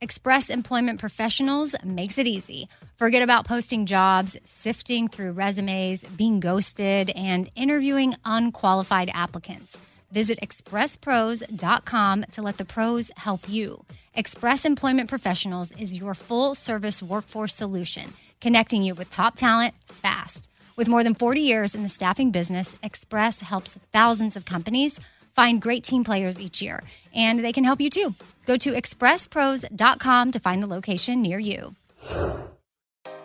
Express Employment Professionals makes it easy. Forget about posting jobs, sifting through resumes, being ghosted, and interviewing unqualified applicants. Visit expresspros.com to let the pros help you. Express Employment Professionals is your full service workforce solution, connecting you with top talent fast. With more than 40 years in the staffing business, Express helps thousands of companies find great team players each year, and they can help you too. Go to expresspros.com to find the location near you.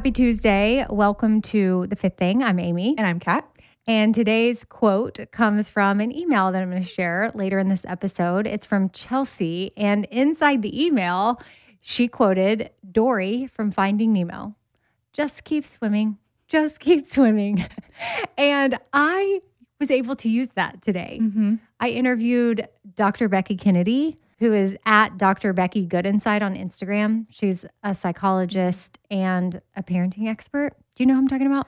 Happy Tuesday. Welcome to The Fifth Thing. I'm Amy. And I'm Kat. And today's quote comes from an email that I'm going to share later in this episode. It's from Chelsea. And inside the email, she quoted Dory from Finding Nemo just keep swimming, just keep swimming. and I was able to use that today. Mm-hmm. I interviewed Dr. Becky Kennedy, who is at Dr. Becky Good Inside on Instagram. She's a psychologist and a parenting expert. Do you know who I'm talking about?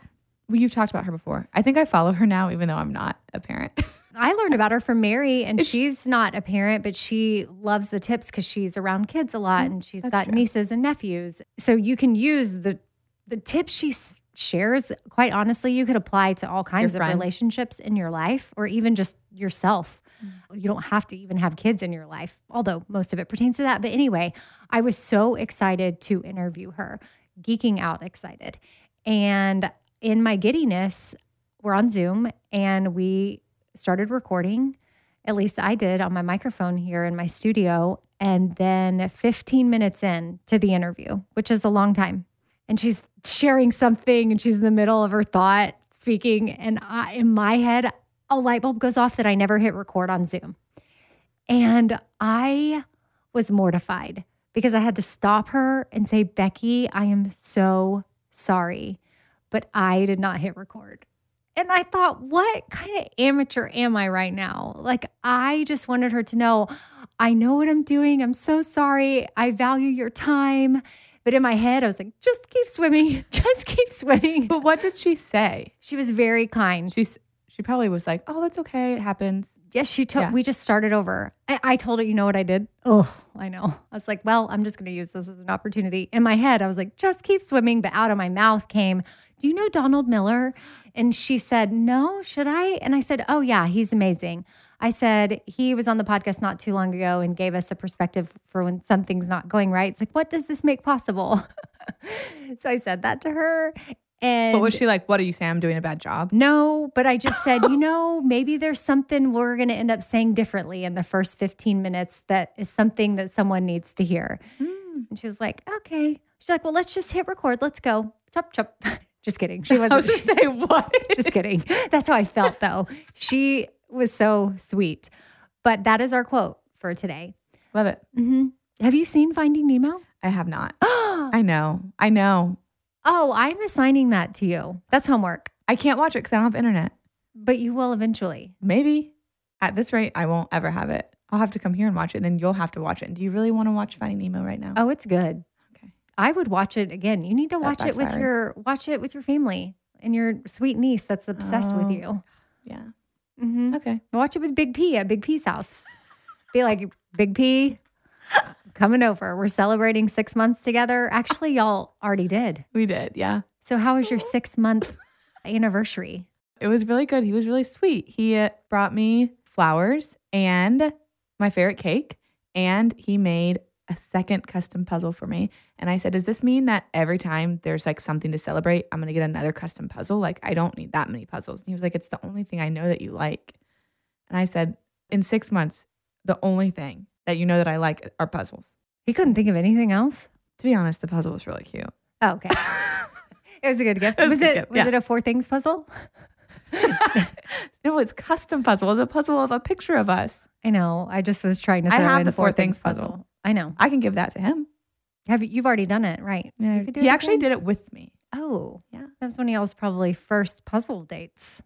Well, you've talked about her before. I think I follow her now, even though I'm not a parent. I learned about her from Mary, and she's not a parent, but she loves the tips because she's around kids a lot and she's That's got true. nieces and nephews. So you can use the the tips she shares. Quite honestly, you could apply to all kinds of friends. relationships in your life, or even just yourself. You don't have to even have kids in your life, although most of it pertains to that. But anyway, I was so excited to interview her, geeking out excited, and in my giddiness, we're on Zoom and we started recording. At least I did on my microphone here in my studio. And then 15 minutes in to the interview, which is a long time. And she's sharing something and she's in the middle of her thought speaking. And I, in my head, a light bulb goes off that I never hit record on Zoom. And I was mortified because I had to stop her and say, Becky, I am so sorry, but I did not hit record. And I thought, what kind of amateur am I right now? Like, I just wanted her to know I know what I'm doing. I'm so sorry. I value your time. But in my head, I was like, just keep swimming. Just keep swimming. but what did she say? She was very kind. She's she probably was like, "Oh, that's okay. It happens." Yes, she took. Yeah. We just started over. I, I told her, you know what I did? Oh, I know. I was like, well, I'm just going to use this as an opportunity. In my head, I was like, just keep swimming. But out of my mouth came, do you know Donald Miller? And she said, no, should I? And I said, oh, yeah, he's amazing. I said, he was on the podcast not too long ago and gave us a perspective for when something's not going right. It's like, what does this make possible? so I said that to her. And But was she like, "What are you saying? I'm doing a bad job"? no, but I just said, you know, maybe there's something we're going to end up saying differently in the first 15 minutes that is something that someone needs to hear. And she was like, okay. She's like, well, let's just hit record. Let's go. Chop, chop. just kidding. She I was wasn't. gonna say what? just kidding. That's how I felt though. She was so sweet. But that is our quote for today. Love it. hmm Have you seen Finding Nemo? I have not. I know. I know. Oh, I'm assigning that to you. That's homework, I can't watch it because I don't have internet. but you will eventually. Maybe at this rate, I won't ever have it. I'll have to come here and watch it, and then you'll have to watch it. And do you really want to watch Finding Nemo right now? Oh, it's good. Okay. I would watch it again. You need to That watch it with your watch it with your family and your sweet niece that's obsessed with Oh. you. Yeah. hmm Okay. Watch it with Big P at Big P's house. Be like, Big P, coming over. We're celebrating six months together. Actually, y'all already did. We did. Yeah. So, how was your six month anniversary? It was really good. He was really sweet. He uh, brought me flowers and my favorite cake, and he made a second custom puzzle for me. And I said, Does this mean that every time there's like something to celebrate, I'm going to get another custom puzzle? Like, I don't need that many puzzles. And he was like, It's the only thing I know that you like. And I said, In six months, the only thing that you know that I like are puzzles. He couldn't think of anything else. To be honest, the puzzle was really cute. Oh, okay. it was a good gift. It was Was, it gift, was yeah. it a four things puzzle? no, it's custom puzzle. It's a puzzle of a picture of us. I know. I just was trying to I have the four, four things things puzzle. puzzle. I know. I can give that to him. Have you, you've already done it, right? You could do he actually again? did it with me. Oh, Yeah. that was one of y'all's probably first puzzle dates.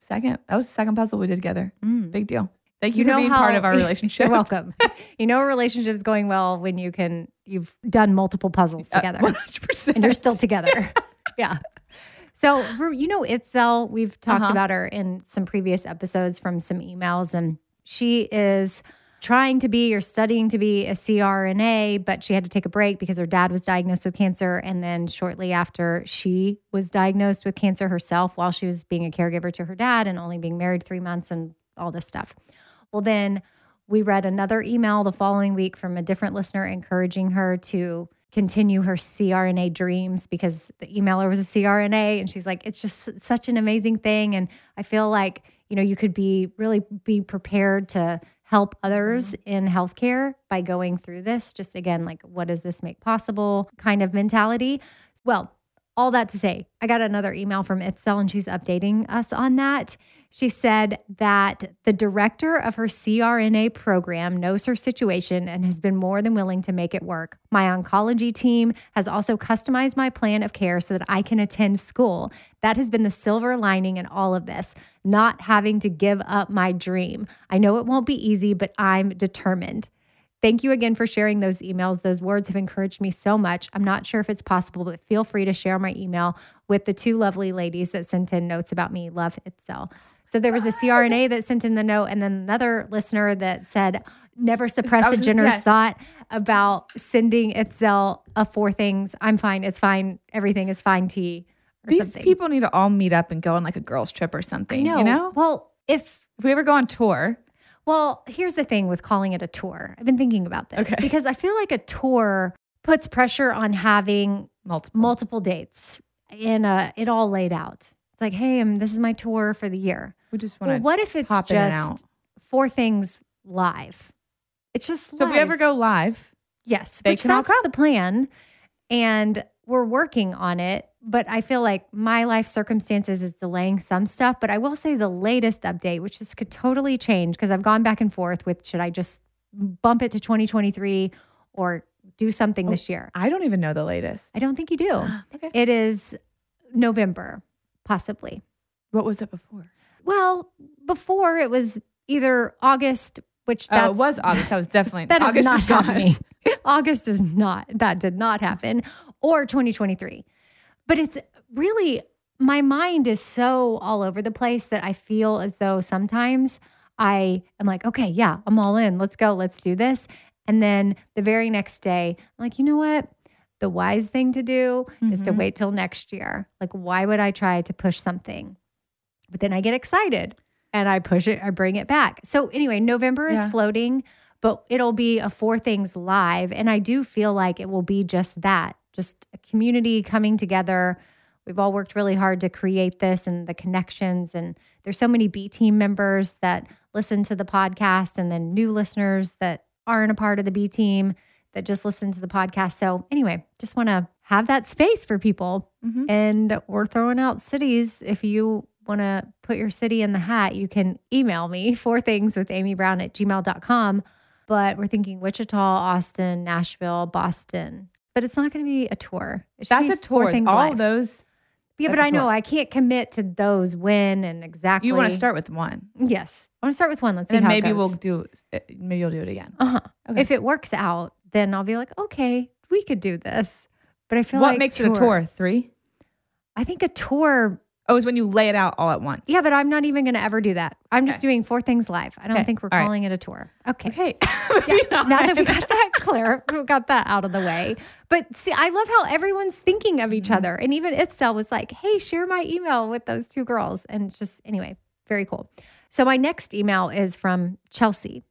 Second, that was the second puzzle we did together. Mm. Big deal. Thank you, for being part of our relationship. You're welcome. you know a relationship's going well when you can you've done multiple puzzles Uh, together 100%. and you're still together. yeah. So for- you know Ithzel, we've talked Uh-huh. about her in some previous episodes from some emails, and she is trying to be or studying to be a CRNA, but she had to take a break because her dad was diagnosed with cancer. And then shortly after, she was diagnosed with cancer herself while she was being a caregiver to her dad and only being married three months and all this stuff. Well, then we read another email the following week from a different listener encouraging her to continue her CRNA dreams because the emailer was a CRNA and she's like it's just such an amazing thing. And I feel like you know you could be really be prepared to help others mm-hmm. in healthcare by going through this. Just again like what does this make possible? kind of mentality. Well all that to say, I got another email from Ithzel and she's updating us on that. She said that the director of her CRNA program knows her situation and has been more than willing to make it work. My oncology team has also customized my plan of care so that I can attend school. That has been the silver lining in all of this, not having to give up my dream. I know it won't be easy, but I'm determined. Thank you again for sharing those emails. Those words have encouraged me so much. I'm not sure if it's possible, but feel free to share my email with the two lovely ladies that sent in notes about me. Love Ithzel. So there was a CRNA that sent in the note, and then another listener that said, never suppress a generous yes. thought about sending Ithzel a four things. I'm fine. It's fine. Everything is fine tea or These something. people need to all meet up and go on like a girls' trip or something. I know. You know? Well, if If we ever go on tour, Well, here's the thing with calling it a tour. I've been thinking about this Okay. because I feel like a tour puts pressure on having multiple. multiple dates and uh, it all laid out. It's like, hey, um, this is my tour for the year. We just want Well, to. what if it's pop in out. just four things live? It's just So if we ever go live, yes, they which can all that's come. the plan, and we're working on it. But I feel like my life circumstances is delaying some stuff. But I will say the latest update, which this could totally change because I've gone back and forth with should I just bump it to 2023 or do something this oh, year? I don't even know the latest. I don't think you do. Okay. It is November, possibly. What was it before? Well, before it was either August, which that's oh, it was August. That was definitely that is August is not gone. happening. August is not. That did not happen. Or 2023. But it's really my mind is so all over the place that I feel as though sometimes I am like, okay, yeah, I'm all in. Let's go. Let's do this. And then the very next day, I'm like, you know what? The wise thing to do is to Mhm. wait till next year. Like, why would I try to push something? But then I get excited and I push it, I bring it back. So, anyway, November is Yeah. floating, but it'll be a Four Things live. And I do feel like it will be just that just a community coming together. We've all worked really hard to create this and the connections. And there's so many B team members that listen to the podcast, and then new listeners that aren't a part of the B team that just listen to the podcast. So, anyway, just want to have that space for people. Mhm. And we're throwing out cities. If you want to put your city in the hat, you can email me four things with Amy Brown at gmail.com. But we're thinking Wichita, Austin, Nashville, Boston. But it's not going to be a tour. It's That's a tour. Things All live. those. Yeah, but I know tour. I can't commit to those when and exactly. You want to start with one, Yes. I want to start with one. Let's see and how it maybe we'll do. uh, Maybe you'll do it again. Uh-huh. Okay. If it works out, then I'll be like, okay, we could do this. But I feel like. what like makes it a tour? Three. I think a tour. Oh, it's when you lay it out all at once. Yeah, but I'm not even going to ever do that. I'm just doing four things live. I don't Okay. think we're All right. calling it a tour. Okay. Okay. Yeah, now that we got that clear, we got that out of the way. But see, I love how everyone's thinking of Mm-hmm. each other. And even Ithzel was like, hey, share my email with those two girls. And just, anyway, very cool. So my next email is from Chelsea.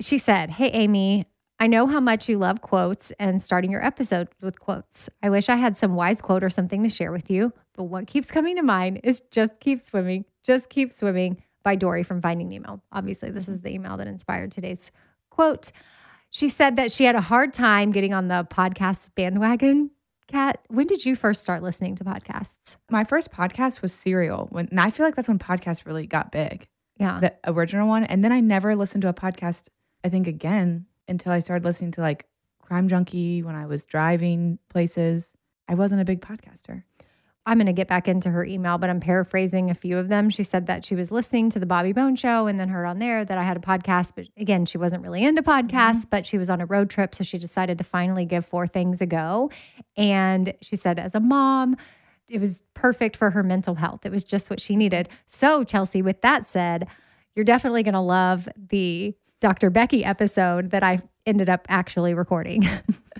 She said, Hey, Amy, I know how much you love quotes and starting your episode with quotes. I wish I had some wise quote or something to share with you, but what keeps coming to mind is just keep swimming, just keep swimming by Dory from Finding Nemo. Obviously, this is the email that inspired today's quote. She said that she had a hard time getting on the podcast bandwagon. Kat, when did you first start listening to podcasts? My first podcast was Serial. When and I feel like that's when podcasts really got big. Yeah. the original one. And then I never listened to a podcast, I think, again until I started listening to like Crime Junkie when I was driving places. I wasn't a big podcaster. I'm going to get back into her email, but I'm paraphrasing a few of them. She said that she was listening to the Bobby Bone show and then heard on there that I had a podcast. But again, she wasn't really into podcasts, mm-hmm. but she was on a road trip. So she decided to finally give four things a go. And she said, as a mom, it was perfect for her mental health. It was just what she needed. So, Chelsea, with that said, you're definitely going to love the Dr. Becky episode that I ended up actually recording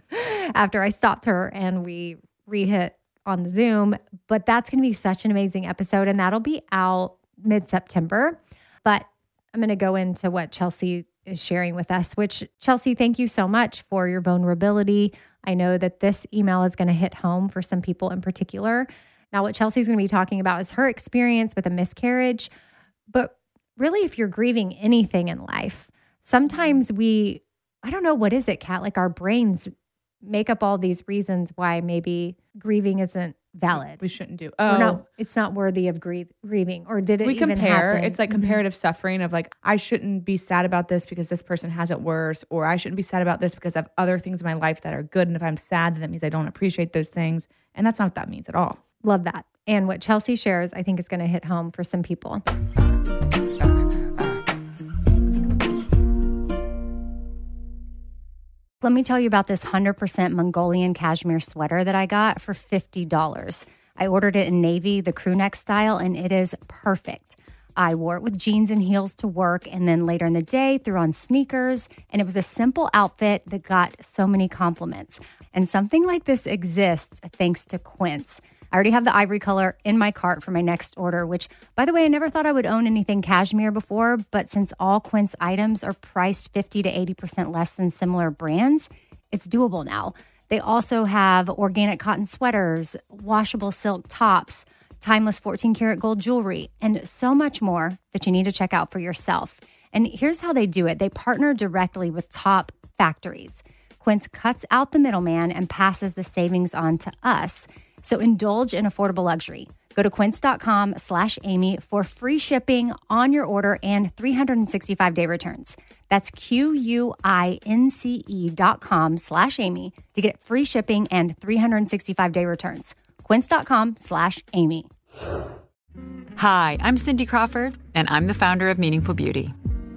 after I stopped her and we rehit on the Zoom. But that's going to be such an amazing episode, and that'll be out mid September. But I'm going to go into what Chelsea is sharing with us, which, Chelsea, thank you so much for your vulnerability. I know that this email is going to hit home for some people in particular. Now, what Chelsea's going to be talking about is her experience with a miscarriage. But really, if you're grieving anything in life, sometimes we, I don't know, what is it, Kat? Like our brains make up all these reasons why maybe grieving isn't valid. We shouldn't do. Oh, not, it's not worthy of grieve, grieving. Or did it we compare. happen? It's like Mhm. comparative suffering of like, I shouldn't be sad about this because this person has it worse, or I shouldn't be sad about this because I have other things in my life that are good. And if I'm sad, then that means I don't appreciate those things. And that's not what that means at all. Love that. And what Chelsea shares, I think, is going to hit home for some people. Let me tell you about this 100% Mongolian cashmere sweater that I got for $50. I ordered it in navy, the crew neck style, and it is perfect. I wore it with jeans and heels to work, and then later in the day, threw on sneakers. And it was a simple outfit that got so many compliments. And something like this exists thanks to Quince. I already have the ivory color in my cart for my next order, which, by the way, I never thought I would own anything cashmere before. But since all Quince items are priced 50 to 80% less than similar brands, it's doable now. They also have organic cotton sweaters, washable silk tops, timeless 14 karat gold jewelry, and so much more that you need to check out for yourself. And here's how they do it they partner directly with top factories. Quince cuts out the middleman and passes the savings on to us. So indulge in affordable luxury. Go to quince.com slash Amy for free shipping on your order and 365 day returns. That's Q-U-I-N-C-E dot com slash Amy to get free shipping and 365 day returns. Quince.com slash Amy. Hi, I'm Cindy Crawford, and I'm the founder of Meaningful Beauty.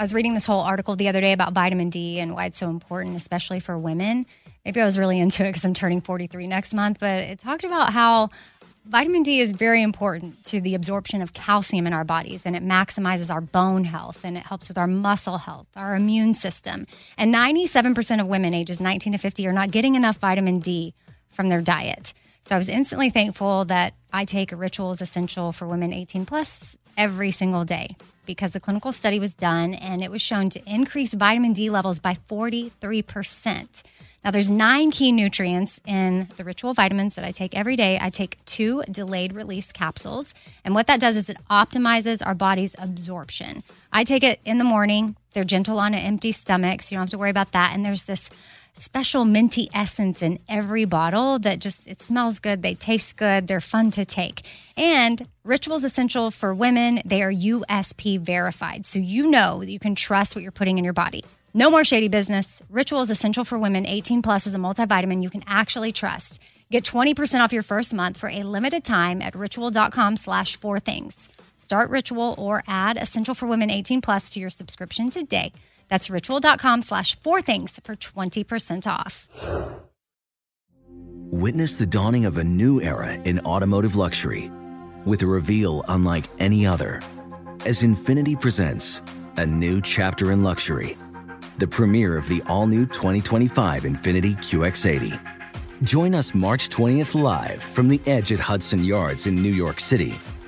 I was reading this whole article the other day about vitamin D and why it's so important, especially for women. Maybe I was really into it because I'm turning 43 next month, but it talked about how vitamin D is very important to the absorption of calcium in our bodies and it maximizes our bone health and it helps with our muscle health, our immune system. And 97% of women ages 19 to 50 are not getting enough vitamin D from their diet. So I was instantly thankful that I take Rituals Essential for Women 18 plus every single day because the clinical study was done and it was shown to increase vitamin D levels by 43%. Now, there's nine key nutrients in the ritual vitamins that I take every day. I take two delayed release capsules. And what that does is it optimizes our body's absorption. I take it in the morning. They're gentle on an empty stomach, so you don't have to worry about that. And there's this special minty essence in every bottle that just it smells good, they taste good, they're fun to take. And Rituals Essential for women, they are USP verified. So you know that you can trust what you're putting in your body. No more shady business. Ritual is essential for women 18 plus is a multivitamin you can actually trust. Get 20% off your first month for a limited time at ritual.com slash four things. Start Ritual or add Essential for Women 18 plus to your subscription today. That's ritual.com slash four things for 20% off. Witness the dawning of a new era in automotive luxury with a reveal unlike any other as Infiniti presents a new chapter in luxury – the premiere of the all new 2025 Infiniti QX80. Join us March 20th live from the edge at Hudson Yards in New York City,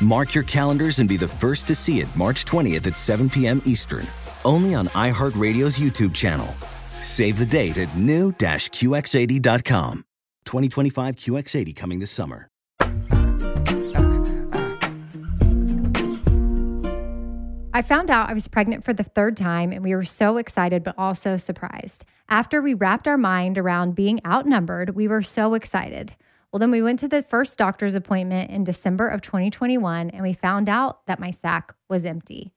Mark your calendars and be the first to see it March 20th at 7 p.m. Eastern, only on iHeartRadio's YouTube channel. Save the date at new-QX80.com. 2025 QX80 coming this summer. I found out I was pregnant for the third time, and we were so excited, but also surprised. After we wrapped our mind around being outnumbered, we were so excited. Well, then we went to the first doctor's appointment in December of 2021, and we found out that my sac was empty.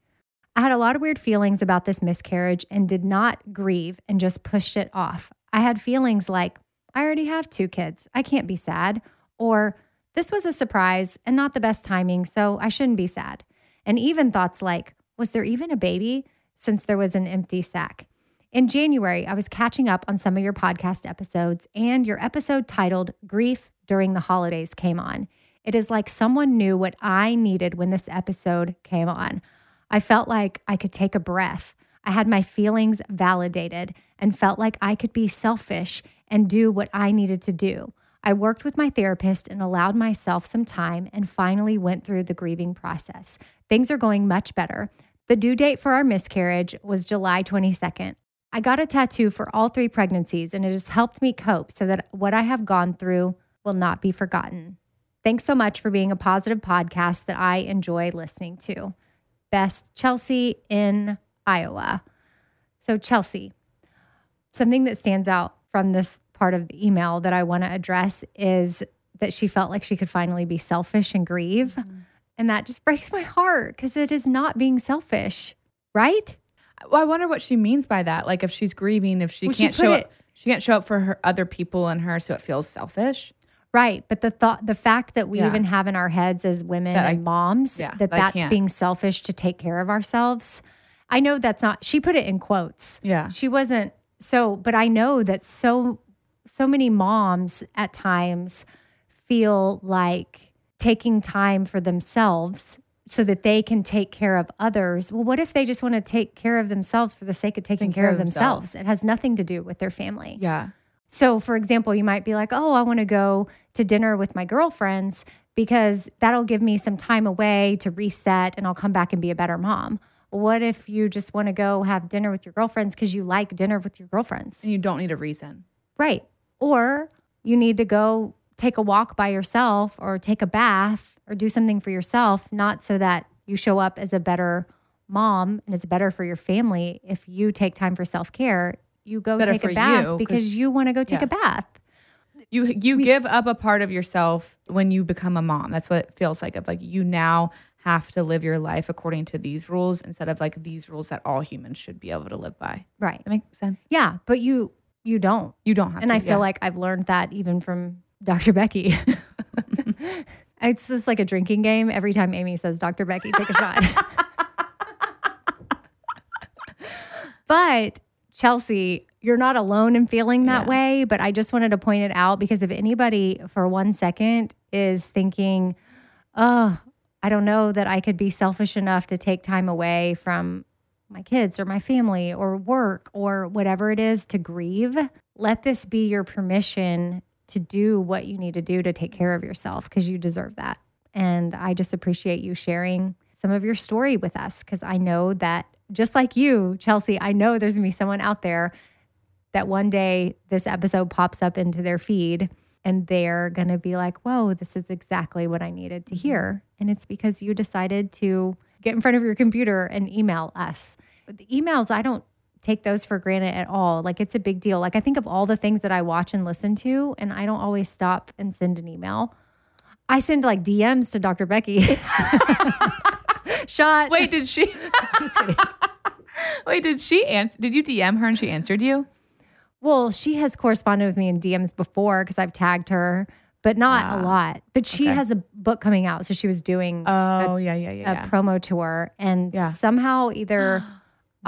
I had a lot of weird feelings about this miscarriage and did not grieve and just pushed it off. I had feelings like, I already have two kids. I can't be sad. Or, this was a surprise and not the best timing, so I shouldn't be sad. And even thoughts like, was there even a baby since there was an empty sac? In January, I was catching up on some of your podcast episodes, and your episode titled Grief During the Holidays came on. It is like someone knew what I needed when this episode came on. I felt like I could take a breath. I had my feelings validated and felt like I could be selfish and do what I needed to do. I worked with my therapist and allowed myself some time and finally went through the grieving process. Things are going much better. The due date for our miscarriage was July 22nd. I got a tattoo for all three pregnancies, and it has helped me cope so that what I have gone through will not be forgotten. Thanks so much for being a positive podcast that I enjoy listening to. Best Chelsea in Iowa. So, Chelsea, something that stands out from this part of the email that I want to address is that she felt like she could finally be selfish and grieve. Mm-hmm. And that just breaks my heart because it is not being selfish, right? Well, I wonder what she means by that. Like if she's grieving, if she well, can't she show it, up, she can't show up for her other people and her, so it feels selfish. Right, but the thought, the fact that we yeah. even have in our heads as women that and I, moms yeah, that that's being selfish to take care of ourselves. I know that's not. She put it in quotes. Yeah, she wasn't so, but I know that so so many moms at times feel like taking time for themselves so that they can take care of others. Well, what if they just want to take care of themselves for the sake of taking care, care, of themselves? themselves? It has nothing to do with their family. Yeah. So, for example, you might be like, oh, I want to go to dinner with my girlfriends because that'll give me some time away to reset and I'll come back and be a better mom. What if you just want to go have dinner with your girlfriends because you like dinner with your girlfriends? And you don't need a reason. Right. Or you need to go take a walk by yourself or take a bath or do something for yourself, not so that you show up as a better mom and it's better for your family if you take time for self care. You go take a bath you, because you want to go take yeah. a bath. You you we, give up a part of yourself when you become a mom. That's what it feels like. Of like you now have to live your life according to these rules instead of like these rules that all humans should be able to live by. Right. That makes sense. Yeah, but you you don't. You don't have. And to, I feel yeah. like I've learned that even from Dr. Becky. It's just like a drinking game. Every time Amy says, Dr. Becky, take a shot. but Chelsea, you're not alone in feeling that Yeah. way. But I just wanted to point it out because if anybody for one second is thinking, oh, I don't know that I could be selfish enough to take time away from my kids or my family or work or whatever it is to grieve, let this be your permission to do what you need to do to take care of yourself because you deserve that. And I just appreciate you sharing some of your story with us because I know that just like you, Chelsea, I know there's gonna be someone out there that one day this episode pops up into their feed and they're to be like, whoa, this is exactly what I needed to hear. And it's because you decided to get in front of your computer and email us. The emails, I don't take those for granted at all. Like it's a big deal. Like I think of all the things that I watch and listen to, and I don't always stop and send an email. I send like DMs to Dr. Becky. Shot. Wait, did she? Wait, did she answer? Did you DM her and she answered you? Well, she has corresponded with me in DMs before because I've tagged her, but not a Ah, lot. But she okay. has a book coming out, so she was doing Oh, a, yeah, yeah, yeah. a yeah. promo tour, and Yeah. somehow either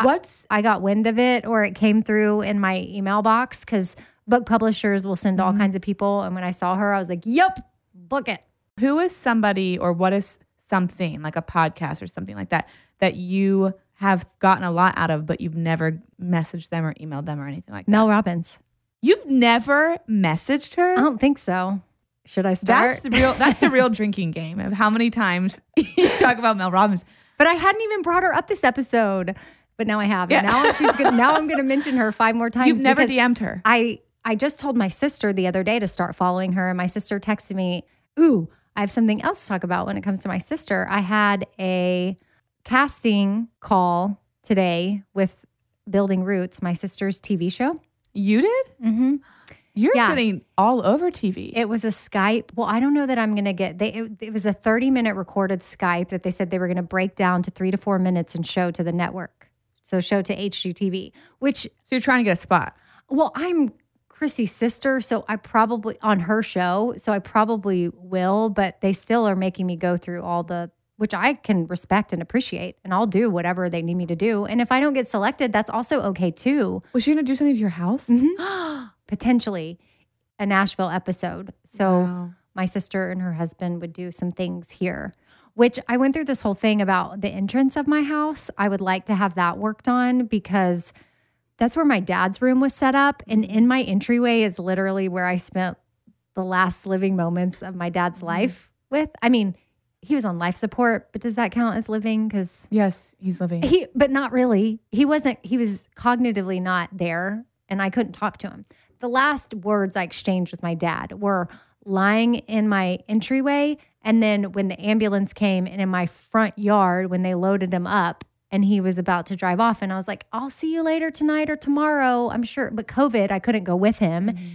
What's I got wind of it or it came through in my email box because book publishers will send Mm-hmm. all kinds of people, and when I saw her, I was like, "Yep, book it." who is somebody or what is something like a podcast or something like that that you have gotten a lot out of, but you've never messaged them or emailed them or anything like that? Mel Robbins. You've never messaged her? I don't think so. Should I start? That's the real that's the real drinking game of how many times you talk about Mel Robbins. But I hadn't even brought her up this episode. But now I have. And Yeah. now she's gonna, now I'm going to mention her five more times. You've never DM'd her. I I just told my sister the other day to start following her, and my sister texted me, "Ooh, I have something else to talk about when it comes to my sister. I had a casting call today with Building Roots, my sister's TV show. You did? Mm-hmm. You're Yeah. getting all over TV. It was a Skype. Well, I don't know that I'm going to get. They it, it was a 30 minute recorded Skype that they said they were going to break down to three to four minutes and show to the network. So show to HGTV, which so you're trying to get a spot. well, I'm Chrissy's sister, so I probably on her show, so I probably will. But they still are making me go through all the, which I can respect and appreciate, and I'll do whatever they need me to do. And if I don't get selected, that's also okay too. Was she gonna do something to your house? Mm-hmm. Potentially a Nashville episode. So Wow. my sister and her husband would do some things here. Which I went through this whole thing about the entrance of my house. I would like to have that worked on because that's where my dad's room was set up. And in my entryway is literally where I spent the last living moments of my dad's mm-hmm. life with. I mean, he was on life support, but does that count as living? Because Yes, he's living. he, but not really. He wasn't, he was cognitively not there and I couldn't talk to him. The last words I exchanged with my dad were lying in my entryway. And then when the ambulance came and in my front yard, when they loaded him up and he was about to drive off, and I was like, I'll see you later tonight or tomorrow. I'm sure. But COVID, I couldn't go with him. Mm-hmm.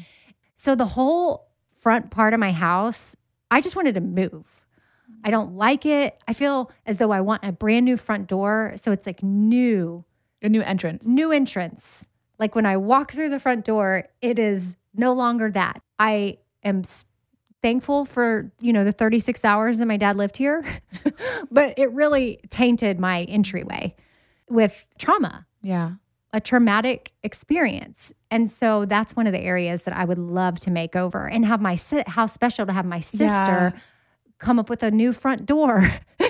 So the whole front part of my house, I just wanted to move. I don't like it. I feel as though I want a brand new front door. So it's like new, A new entrance. new entrance. Like when I walk through the front door, it is no longer that. I am thankful for, you know, the 36 hours that my dad lived here, but it really tainted my entryway with trauma Yeah. a traumatic experience. And so that's one of the areas that I would love to make over and have my si- how special to have my sister come up with a new front door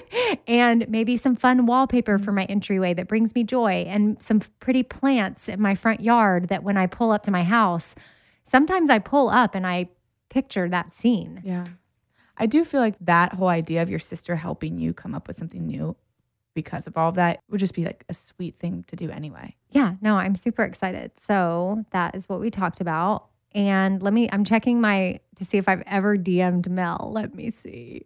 and maybe some fun wallpaper for my entryway that brings me joy and some pretty plants in my front yard that when I pull up to my house, sometimes I pull up and I picture that scene. Yeah. I do feel like that whole idea of your sister helping you come up with something new because of all of that would just be like a sweet thing to do anyway. Yeah, no, I'm super excited. So that is what we talked about. And let me, I'm checking my, to see if I've ever DM'd Mel. Let me see.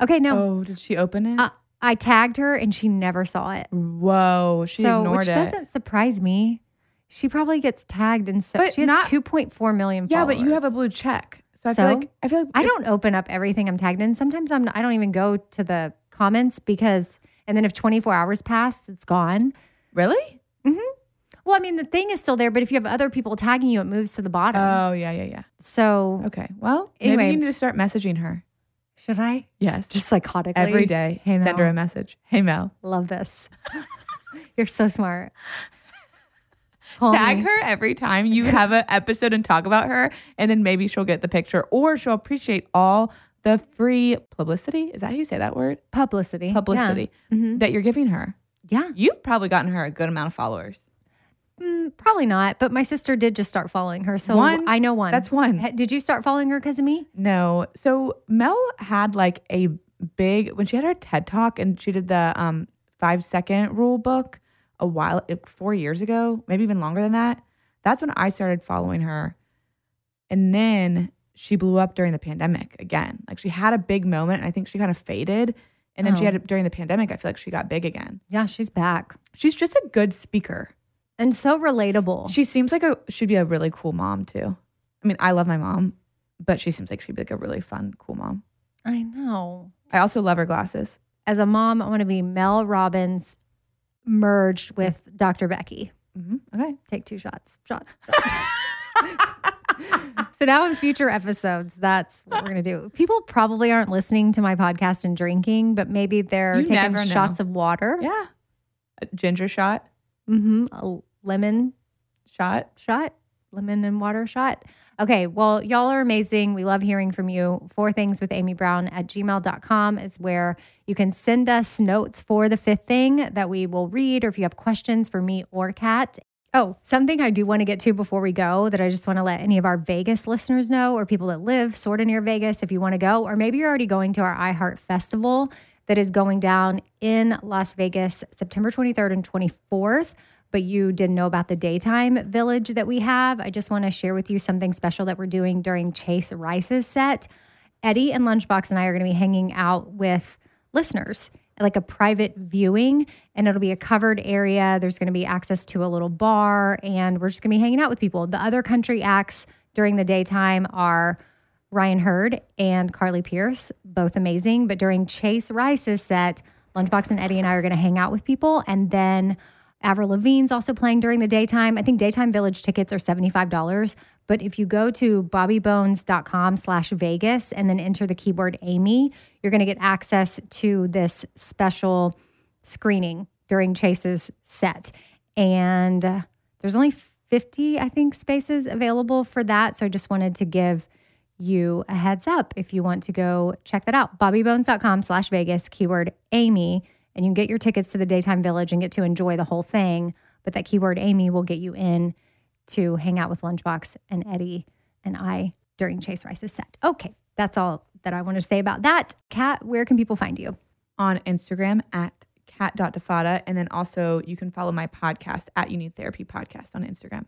Okay, no. Oh, did she open it? Uh, I tagged her and she never saw it. Whoa, she so, ignored which it. doesn't surprise me. She probably gets tagged and so But she has not- 2.4 million yeah, but you have a blue check. So I So? feel like I feel like I don't open up everything I'm tagged in. Sometimes I'm I don't even go to the comments because and then if 24 hours pass, it's gone. really. Mhm. Well, I mean the thing is still there, but if you have other people tagging you, it moves to the bottom. Oh yeah, yeah, yeah. so Okay. Well, Anyway. maybe you need to start messaging her. Should I? Yes. Just psychotically. Every day. Hey, send her a message. Hey Mel. Love this. You're so smart. Call Tag me. her every time you have an episode and talk about her, and then maybe she'll get the picture or she'll appreciate all the free publicity. Is that how you say that word? Publicity. Publicity Yeah. Mhm. that you're giving her. Yeah. You've probably gotten her a good amount of followers. Mm, probably not, but my sister did just start following her. So One? I know one. That's one. Did you start following her because of me? No. So Mel had like a big when she had her TED talk and she did the um five second rule book a while eh, four years ago, maybe even longer than that. That's when I started following her. And then she blew up during the pandemic again. Like she had a big moment and I think she kind of faded. And then she Oh. had during the pandemic, I feel like she got big again. Yeah, she's back. She's just a good speaker. And so relatable. She seems like a she'd be a really cool mom too. I mean, I love my mom, but she seems like she'd be like a really fun, cool mom. I know. I also love her glasses. As a mom, I want to be Mel Robbins merged with Dr. Becky. Mm-hmm. Okay. Take two shots. Shot. so now in future episodes, that's what we're going to do. People probably aren't listening to my podcast and drinking, but maybe they're You taking shots of water. Yeah. A ginger shot, Mm-hmm. A lemon shot. shot, lemon and water shot. Okay, well, y'all are amazing. We love hearing from you. Four things with Amy Brown at gmail.com is where you can send us notes for the fifth thing that we will read, or if you have questions for me or Kat. Oh, something I do want to get to before we go that I just want to let any of our Vegas listeners know, or people that live sort of near Vegas, if you want to go, or maybe you're already going to our iHeart Festival that is going down in Las Vegas September 23rd and 24th but you didn't know about the daytime village that we have, I just want to share with you something special that we're doing during Chase Rice's set. Eddie and Lunchbox and I are going to be hanging out with listeners, like a private viewing, and it'll be a covered area. There's going to be access to a little bar, and we're just going to be hanging out with people. The other country acts during the daytime are Ryan Hurd and Carly Pearce, both amazing. But during Chase Rice's set, Lunchbox and Eddie and I are going to hang out with people, and then Avril Lavigne's also playing during the daytime. I think daytime village tickets are $75. But if you go to bobbybones.com slash Vegas and then enter the keyword Amy, you're going to get access to this special screening during Chase's set. And uh, there's only 50, I think, spaces available for that. So I just wanted to give you a heads up if you want to go check that out. Bobbybones.com slash Vegas, keyword Amy, and you can get your tickets to the Daytime Village and get to enjoy the whole thing. But that keyword Amy will get you in to hang out with Lunchbox and Eddie and I during Chase Rice's set. Okay, that's all that I wanted to say about that. Kat, where can people find you? On Instagram at Kat.Defatta. And then also you can follow my podcast at You Need Therapy Podcast on Instagram.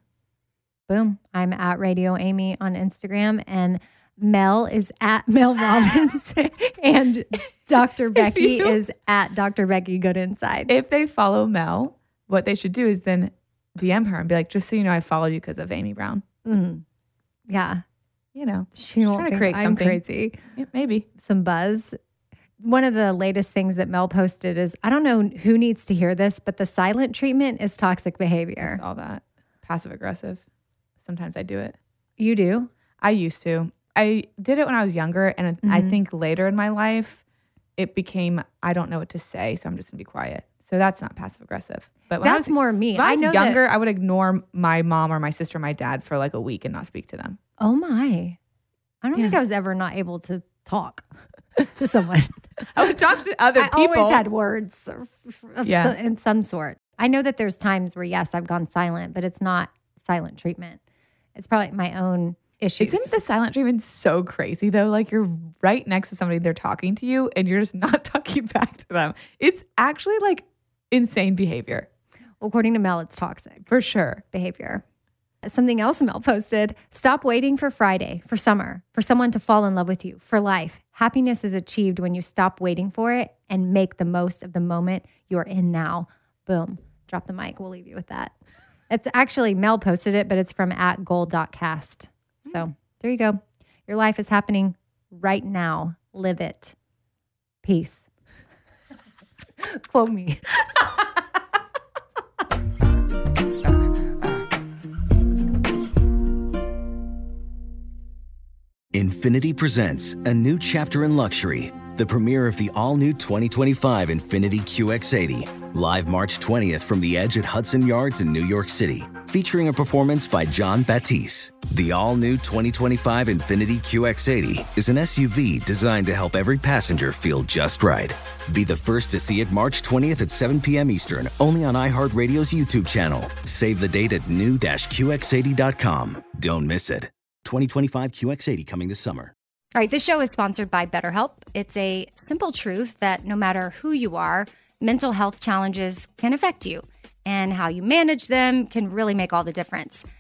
Boom. I'm at Radio Amy on Instagram and Mel is at Mel Robbins and Dr. Becky you- is at Dr. Becky Good Inside. If they follow Mel, what they should do is then DM her and be like, just so you know, I followed you because of Amy Brown. Mm. Yeah. You know, She She's won't trying to create I'm something. crazy. Yeah, maybe. Some buzz. One of the latest things that Mel posted is I don't know who needs to hear this, but the silent treatment is toxic behavior. All that passive aggressive. Sometimes I do it. You do? I used to. I did it when I was younger. And I Mhm. think later in my life, it became, I don't know what to say. So I'm just going to be quiet. So that's not passive aggressive. But when I That's was, more me. I I was know that- younger, I would ignore my mom or my sister or my dad for like a week and not speak to them. Oh my. I don't think I was ever not able to talk to someone. I would talk to other I people. always had words Yeah. in some sort. I know that there's times where yes, I've gone silent, but it's not silent treatment. It's probably my own issues. Isn't the silent treatment so crazy though? Like you're right next to somebody, they're talking to you, and you're just not talking back to them. It's actually like insane behavior. According to Mel, it's toxic For sure. behavior. Something else Mel posted stop waiting for Friday, for summer, for someone to fall in love with you, for life. Happiness is achieved when you stop waiting for it and make the most of the moment you're in now. Boom. Drop the mic. We'll leave you with that. It's actually Mel posted it, but it's from at gold.cast. So there you go. Your life is happening right now. Live it. Peace. Quote me. Infiniti presents a new chapter in luxury, the premiere of the all new 2025 Infiniti QX80, live March 20th from the edge at Hudson Yards in New York City, featuring a performance by Jon Batiste. The all new 2025 Infiniti QX80 is an SUV designed to help every passenger feel just right. Be the first to see it March 20th at 7 p.m. Eastern, only on iHeartRadio's YouTube channel. Save the date at new-QX80.com. Don't miss it. 2025 QX80 coming this summer. All right, this show is sponsored by BetterHelp. It's a simple truth that no matter who you are, mental health challenges can affect you, and how you manage them can really make all the difference.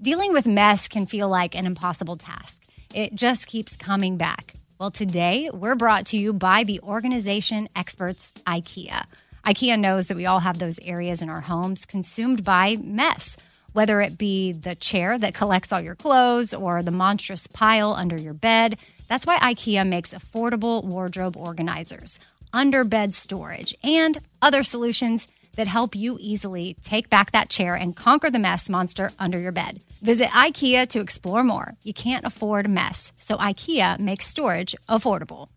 Dealing with mess can feel like an impossible task. It just keeps coming back. Well, today we're brought to you by the organization experts IKEA. IKEA knows that we all have those areas in our homes consumed by mess, whether it be the chair that collects all your clothes or the monstrous pile under your bed. That's why IKEA makes affordable wardrobe organizers, under bed storage, and other solutions that help you easily take back that chair and conquer the mess monster under your bed. Visit IKEA to explore more. You can't afford mess, so IKEA makes storage affordable.